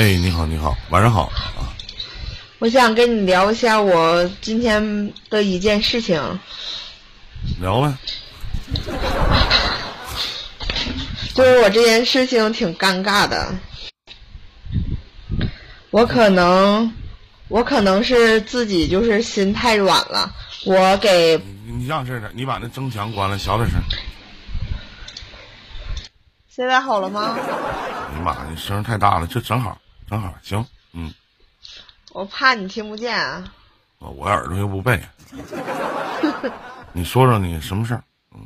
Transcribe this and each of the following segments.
哎，你好，你好，晚上好啊！我想跟你聊一下我今天的一件事情。聊呗。就是我这件事情挺尴尬的，我可能，我可能是自己就是心太软了，我给你你让事的，你把那增强关了，小点声。现在好了吗？哎呀妈呀，你声太大了，这正好正好行，嗯。我怕你听不见啊。我耳朵又不背。你说说你什么事儿？嗯。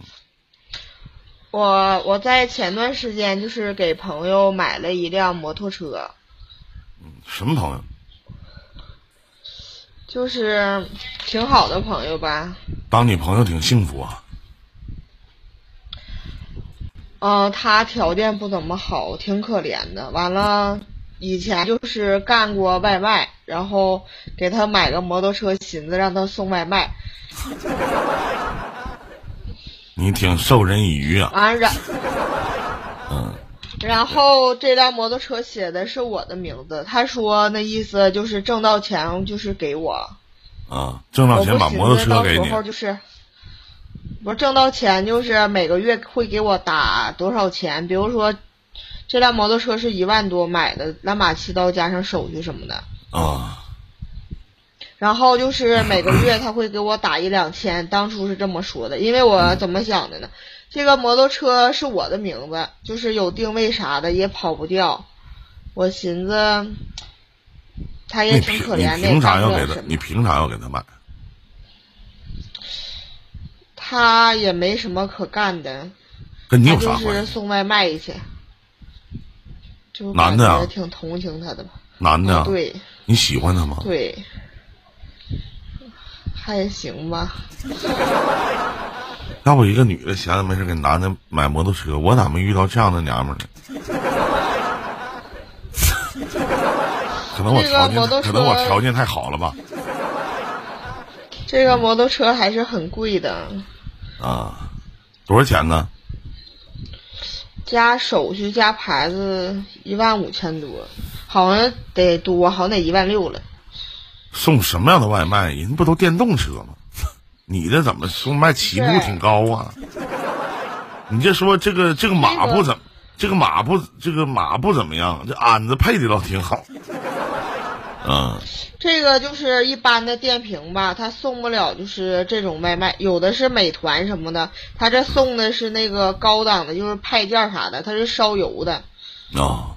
我我在前段时间就是给朋友买了一辆摩托车。嗯，什么朋友？就是挺好的朋友吧。当你朋友挺幸福啊。嗯，他条件不怎么好，挺可怜的。完了，以前就是干过外卖，然后给他买个摩托车，寻思让他送外卖。你挺授人以渔啊！啊然，嗯，然后这辆摩托车写的是我的名字，他说那意思就是挣到钱就是给我。啊，挣到钱把摩托车给你。到时候就是，不是挣到钱就是每个月会给我打多少钱？比如说，这辆摩托车是一万多买的，乱码七刀加上手续什么的。啊。然后就是每个月他会给我打一两千，当初是这么说的，因为我怎么想的呢？这个摩托车是我的名字，就是有定位啥的也跑不掉。我寻思，他也挺可怜的。你凭啥要给他？你凭啥要给他买？他也没什么可干的，跟你有啥关系？就是送外卖去。就男的啊？挺同情他的吧？男的。对。你喜欢他吗？对。还行吧。要不一个女的闲着没事给男的买摩托车，我咋没遇到这样的娘们呢？可能我条件，可能我条件太好了吧。这个摩托车还是很贵的。啊，多少钱呢？加手续加牌子一万五千多，好像得多，好像得一万六了。送什么样的外卖？人不都电动车吗？你这怎么送卖起步挺高啊？你这说这个这个马不怎，这个马不这个马不怎么样，这鞍子配的倒挺好。嗯，这个就是一般的电瓶吧，他送不了就是这种外卖，有的是美团什么的，他这送的是那个高档的，就是派件啥的，它是烧油的。啊。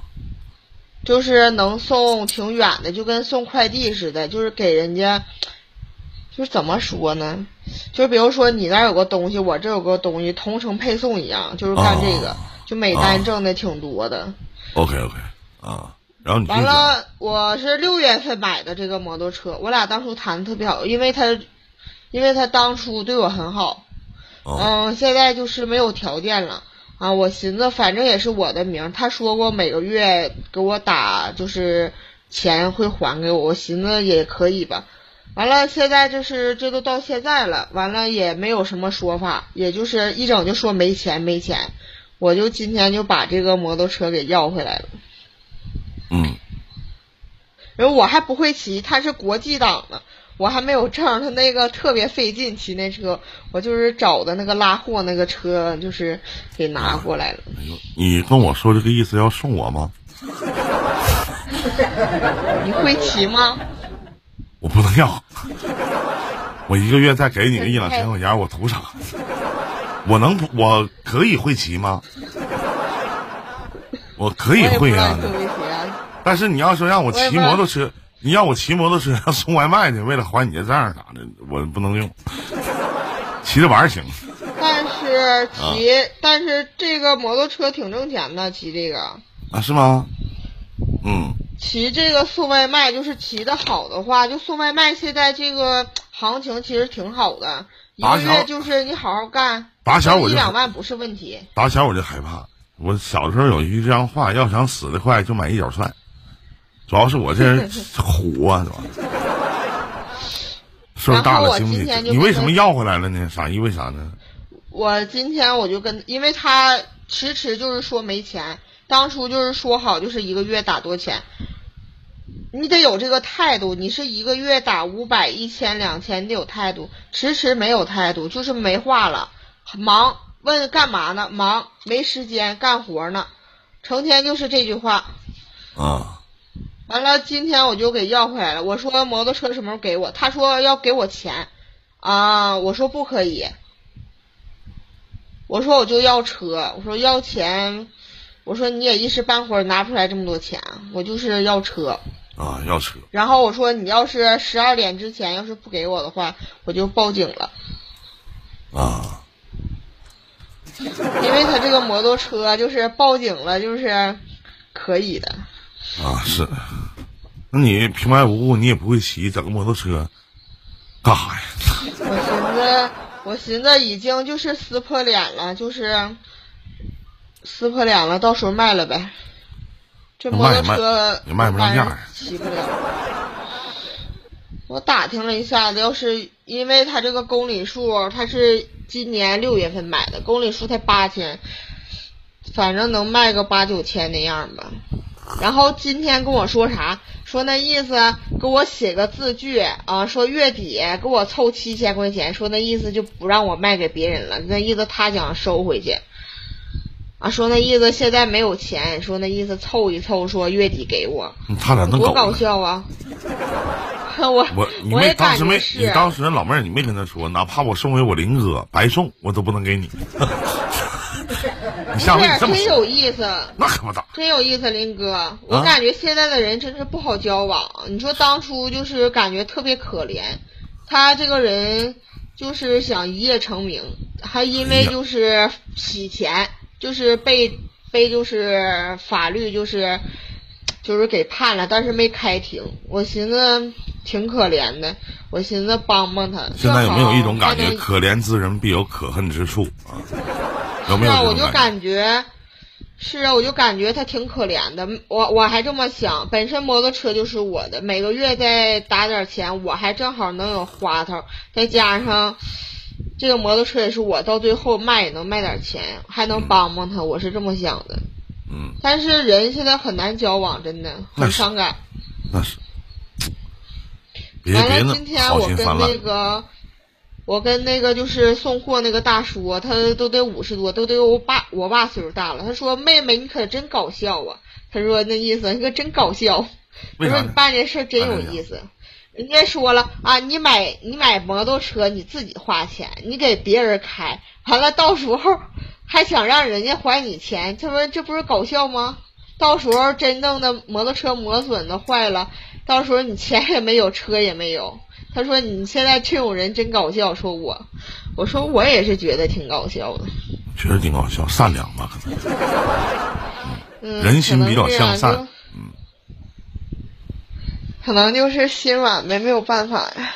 就是能送挺远的，就跟送快递似的，就是给人家，就是怎么说呢？就比如说你那有个东西，我这有个东西，同城配送一样，就是干这个，就每单挣的挺多的。OK OK，啊，然后你完了，我是六月份买的这个摩托车，我俩当初谈的特别好，因为他，因为他当初对我很好，嗯，现在就是没有条件了。啊，我寻思反正也是我的名，他说过每个月给我打就是钱会还给我，我寻思也可以吧。完了，现在这是这都到现在了，完了也没有什么说法，也就是一整就说没钱没钱，我就今天就把这个摩托车给要回来了。嗯，然后我还不会骑，它是国际档的。我还没有证，他那个特别费劲骑那车，我就是找的那个拉货那个车，就是给拿过来了。哎呦，你跟我说这个意思要送我吗？你会骑吗？我不能要，我一个月再给你个一两千块钱，我图啥？我能我可以会骑吗？我可以会啊，但是你要说让我骑摩托车。你让我骑摩托车 要送外卖去，为了还你的账啥的，我不能用。骑着玩儿行。但是骑，但是这个摩托车挺挣钱的，骑这个。啊，是吗？嗯。骑这个送外卖，就是骑的好的话，就送外卖。现在这个行情其实挺好的，一个月就是你好好干，打小我就一两万不是问题。打小我就害怕，我小时候有一句这样话：要想死得快，就买一脚蒜。主要是我这人虎啊，是吧？岁数大了。你为什么要回来了呢？啥意为啥呢？我今天我就跟，因为他迟迟就是说没钱，当初就是说好就是一个月打多钱，你得有这个态度。你是一个月打五百、一千、两千，你得有态度。迟迟没有态度，就是没话了，忙问干嘛呢？忙没时间干活呢，成天就是这句话。啊。完了，今天我就给要回来了。我说摩托车什么时候给我？他说要给我钱，啊，我说不可以。我说我就要车，我说要钱，我说你也一时半会儿拿不出来这么多钱，我就是要车。啊，要车。然后我说你要是十二点之前要是不给我的话，我就报警了。啊。因为他这个摩托车就是报警了，就是可以的。啊是，那你平白无故你也不会骑，整个摩托车干啥呀？我寻思，我寻思已经就是撕破脸了，就是撕破脸了，到时候卖了呗。这摩托车也卖不上价，骑不了。我打听了一下子，要是因为他这个公里数，他是今年六月份买的，公里数才八千，反正能卖个八九千那样吧。然后今天跟我说啥？说那意思给我写个字据啊，说月底给我凑七千块钱，说那意思就不让我卖给别人了，那意思他想收回去。啊，说那意思现在没有钱，说那意思凑一凑，说月底给我。他咋那多搞笑啊！我我你没当时没你当时老妹儿你没跟他说，哪怕我送给我林哥白送，我都不能给你。你下回这么真有意思，那可不咋，真有意思，林哥，我感觉现在的人真是不好交往。你说当初就是感觉特别可怜，他这个人就是想一夜成名，还因为就是洗钱，就是被被就是法律就是就是给判了，但是没开庭。我寻思挺可怜的，我寻思帮帮他。现在有没有一种感觉，可怜之人必有可恨之处啊？是啊，我就感觉，是啊，我就感觉他挺可怜的。我我还这么想，本身摩托车就是我的，每个月再打点钱，我还正好能有花头。再加上这个摩托车也是我，到最后卖也能卖点钱，还能帮帮他。我是这么想的。嗯。但是人现在很难交往，真的很伤感。那是。完了，今天我跟那个。我跟那个就是送货那个大叔，他都得五十多，都得我爸我爸岁数大了。他说：“妹妹，你可真搞笑啊！”他说那意思，你可真搞笑。他说你办这事真有意思。人家说了啊，你买你买摩托车你自己花钱，你给别人开，完了到时候还想让人家还你钱，他说这不是搞笑吗？到时候真正的摩托车磨损的坏了，到时候你钱也没有，车也没有。他说：“你现在这种人真搞笑。”说我，我说我也是觉得挺搞笑的，确实挺搞笑，善良吧？可能，人心比较向善，嗯，可能就是心软呗，没有办法呀。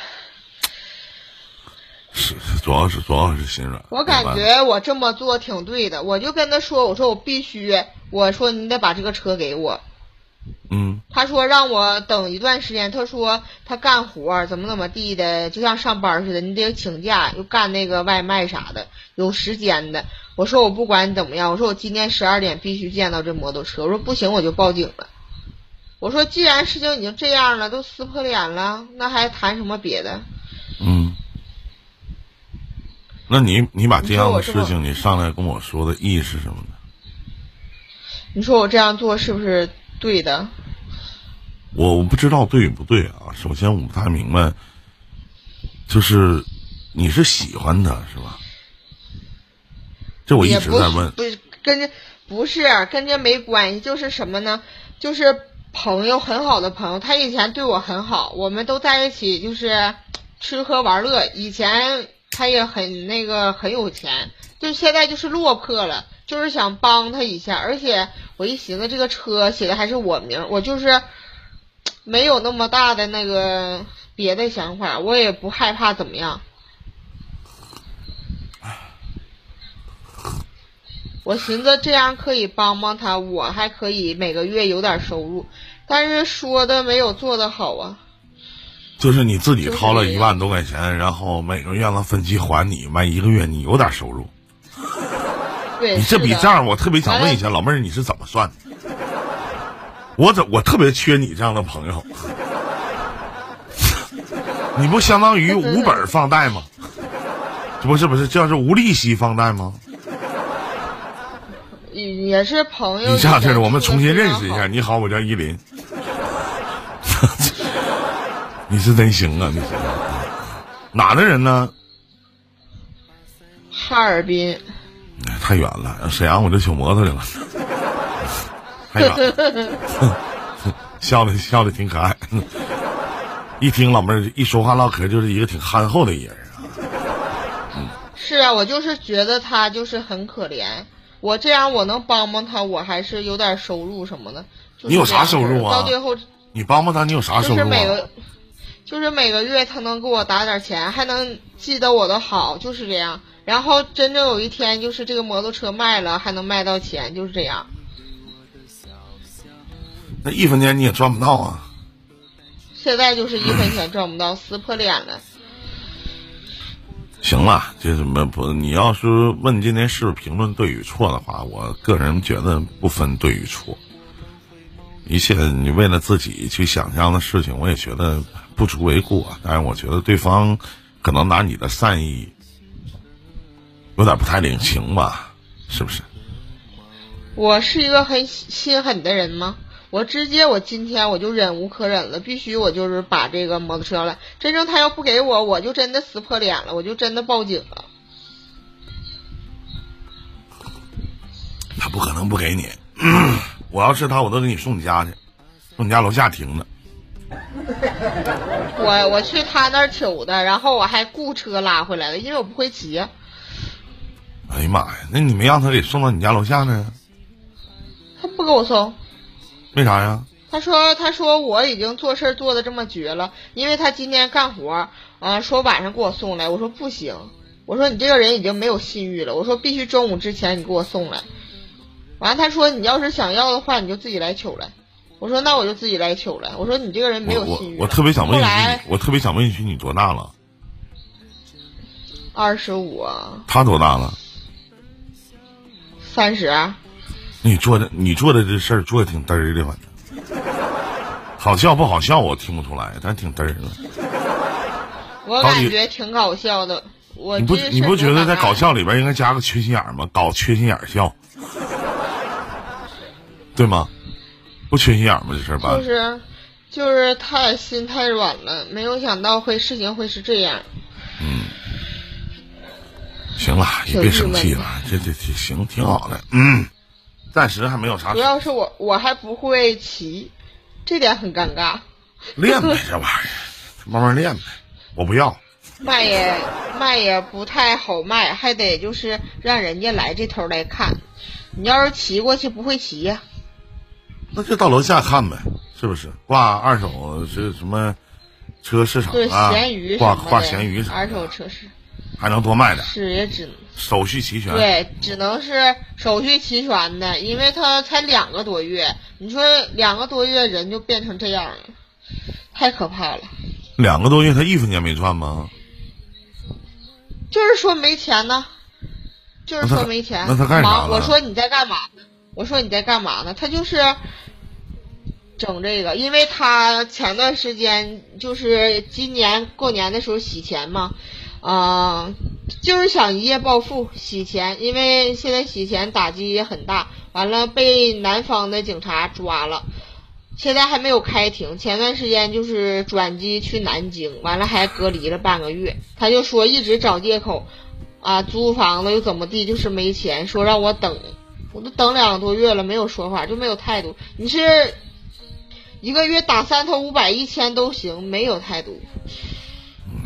是，主要是主要是心软。我感觉我这么做挺对的，我就跟他说：“我说我必须，我说你得把这个车给我。”嗯，他说让我等一段时间。他说他干活怎么怎么地的，就像上班似的，你得请假，又干那个外卖啥的，有时间的。我说我不管你怎么样，我说我今天十二点必须见到这摩托车。我说不行，我就报警了。我说既然事情已经这样了，都撕破脸了，那还谈什么别的？嗯，那你你把这样的事情你上来跟我说的意义是什么呢？你说我这样做是不是？对的，我我不知道对与不对啊。首先我不太明白，就是你是喜欢他是吧？这我一直在问。不跟这不是跟这没关系，就是什么呢？就是朋友很好的朋友，他以前对我很好，我们都在一起，就是吃喝玩乐。以前他也很那个很有钱，就现在就是落魄了。就是想帮他一下，而且我一寻思，这个车写的还是我名，我就是没有那么大的那个别的想法，我也不害怕怎么样。我寻思这样可以帮帮他，我还可以每个月有点收入，但是说的没有做的好啊。就是你自己掏了一万多块钱，然后每个月让他分期还你，完一个月你有点收入。你这笔账，我特别想问一下老妹儿，你是怎么算的？我怎我特别缺你这样的朋友，你不相当于无本放贷吗？不是不是，叫是无利息放贷吗？也是朋友。你这样式的，我们重新认识一下。你好，我叫依林。你是真行啊！你是哪的人呢？哈尔滨。太远了，沈阳我就修摩托去了。太远。笑的笑的挺可爱。一听老妹儿一说话唠嗑，就是一个挺憨厚的人啊。是啊，我就是觉得他就是很可怜。我这样我能帮帮他，我还是有点收入什么的。你有啥收入啊？到最后，你帮帮他，你有啥收入？就是每个，就是每个月他能给我打点钱，还能记得我的好，就是这样。然后真正有一天，就是这个摩托车卖了，还能卖到钱，就是这样。那一分钱你也赚不到啊！现在就是一分钱赚不到，撕破脸了。行了，这什么不？你要是问今天是评论对与错的话，我个人觉得不分对与错。一切你为了自己去想象的事情，我也觉得不足为过。但是我觉得对方可能拿你的善意有点不太领情吧？是不是？我是一个很心狠的人吗？我直接，我今天我就忍无可忍了，必须我就是把这个摩托车了。真正他要不给我，我就真的撕破脸了，我就真的报警了。他不可能不给你，我要是他，我都给你送你家去，送你家楼下停着。我我去他那儿取的，然后我还雇车拉回来了，因为我不会骑。哎呀妈呀，那你没让他给送到你家楼下呢？他不给我送。为啥呀？他说：“他说我已经做事做的这么绝了，因为他今天干活，啊，说晚上给我送来。我说不行，我说你这个人已经没有信誉了。我说必须中午之前你给我送来。完了，他说你要是想要的话，你就自己来取来。我说那我就自己来取来。我说你这个人没有信誉。我特别想问一句，我特别想问一句，你多大了？二十五。他多大了？三十。你做的，你做的这事儿做的挺嘚儿的，反正好笑不好笑我听不出来，但挺嘚儿的。我感觉挺搞笑的。我你不你不觉得在搞笑里边应该加个缺心眼吗？搞缺心眼笑，对吗？不缺心眼吗？这事儿吧？就是就是太心太软了，没有想到会事情会是这样。嗯。行了，你别生气了，这这这行挺好的，嗯。暂时还没有啥。主要是我我还不会骑，这点很尴尬。练呗，这玩意儿，慢慢练呗。我不要。卖也卖也不太好卖，还得就是让人家来这头来看。你要是骑过去不会骑呀？那就到楼下看呗，是不是？挂二手是什么车市场啊？闲鱼挂挂闲鱼啥二手车市。还能多卖点。是也只手续齐全。对，只能是手续齐全的，因为他才两个多月，你说两个多月人就变成这样了，太可怕了。两个多月他一分钱没赚吗？就是说没钱呢，就是说没钱。那他干啥我说你在干嘛呢？我说你在干嘛呢？他就是整这个，因为他前段时间就是今年过年的时候洗钱嘛。啊，就是想一夜暴富洗钱，因为现在洗钱打击也很大。完了被南方的警察抓了，现在还没有开庭。前段时间就是转机去南京，完了还隔离了半个月。他就说一直找借口，啊，租房子又怎么地，就是没钱，说让我等。我都等两个多月了，没有说法，就没有态度。你是一个月打三头五百一千都行，没有态度。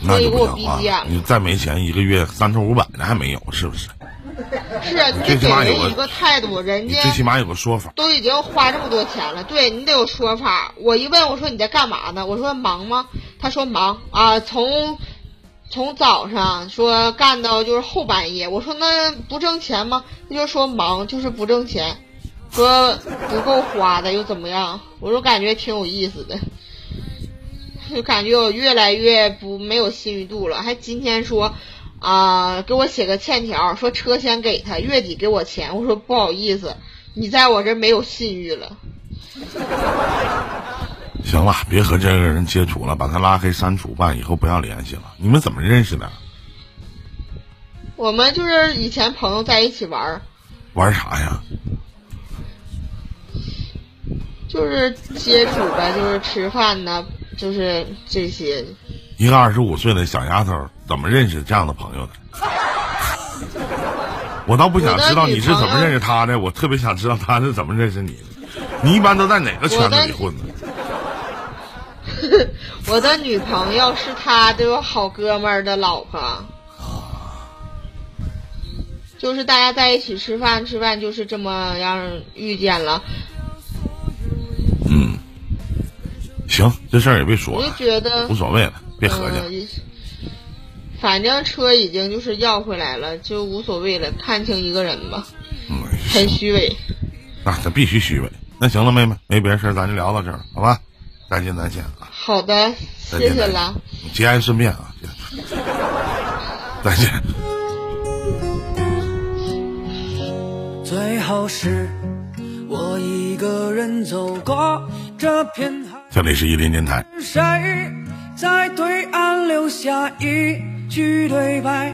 那就不行了！你再没钱，一个月三头五百的还没有，是不是？是啊，你得给人一个态度，人家最起码有个说法。都已经花这么多钱了，对你得有说法。我一问，我说你在干嘛呢？我说忙吗？他说忙啊，从从早上说干到就是后半夜。我说那不挣钱吗？他就说忙就是不挣钱，说不够花的又怎么样？我说感觉挺有意思的。就感觉我越来越不没有信誉度了，还今天说，啊，给我写个欠条，说车先给他，月底给我钱。我说不好意思，你在我这没有信誉了。行了，别和这个人接触了，把他拉黑删除吧，以后不要联系了。你们怎么认识的？我们就是以前朋友在一起玩儿，玩啥呀？就是接触呗，就是吃饭呐，就是这些。一个二十五岁的小丫头怎么认识这样的朋友的？我倒不想知道你是怎么认识他的，我特别想知道他是怎么认识你的。你一般都在哪个圈子里混呢？我的 女朋友是他的好哥们儿的老婆。就是大家在一起吃饭，吃饭就是这么样遇见了。行，这事儿也别说了，我就觉得无所谓了，别合计了。嗯反正车已经就是要回来了，就无所谓了，看清一个人吧，嗯，很虚伪。那这必须虚伪。那行了，妹妹，没别的事儿，咱就聊到这儿了，好吧？再见，再见啊！好的，谢谢了。节哀顺变啊！再见。最后是我一个人走过这片海，这里是一林电台。谁在对岸留下一句对白？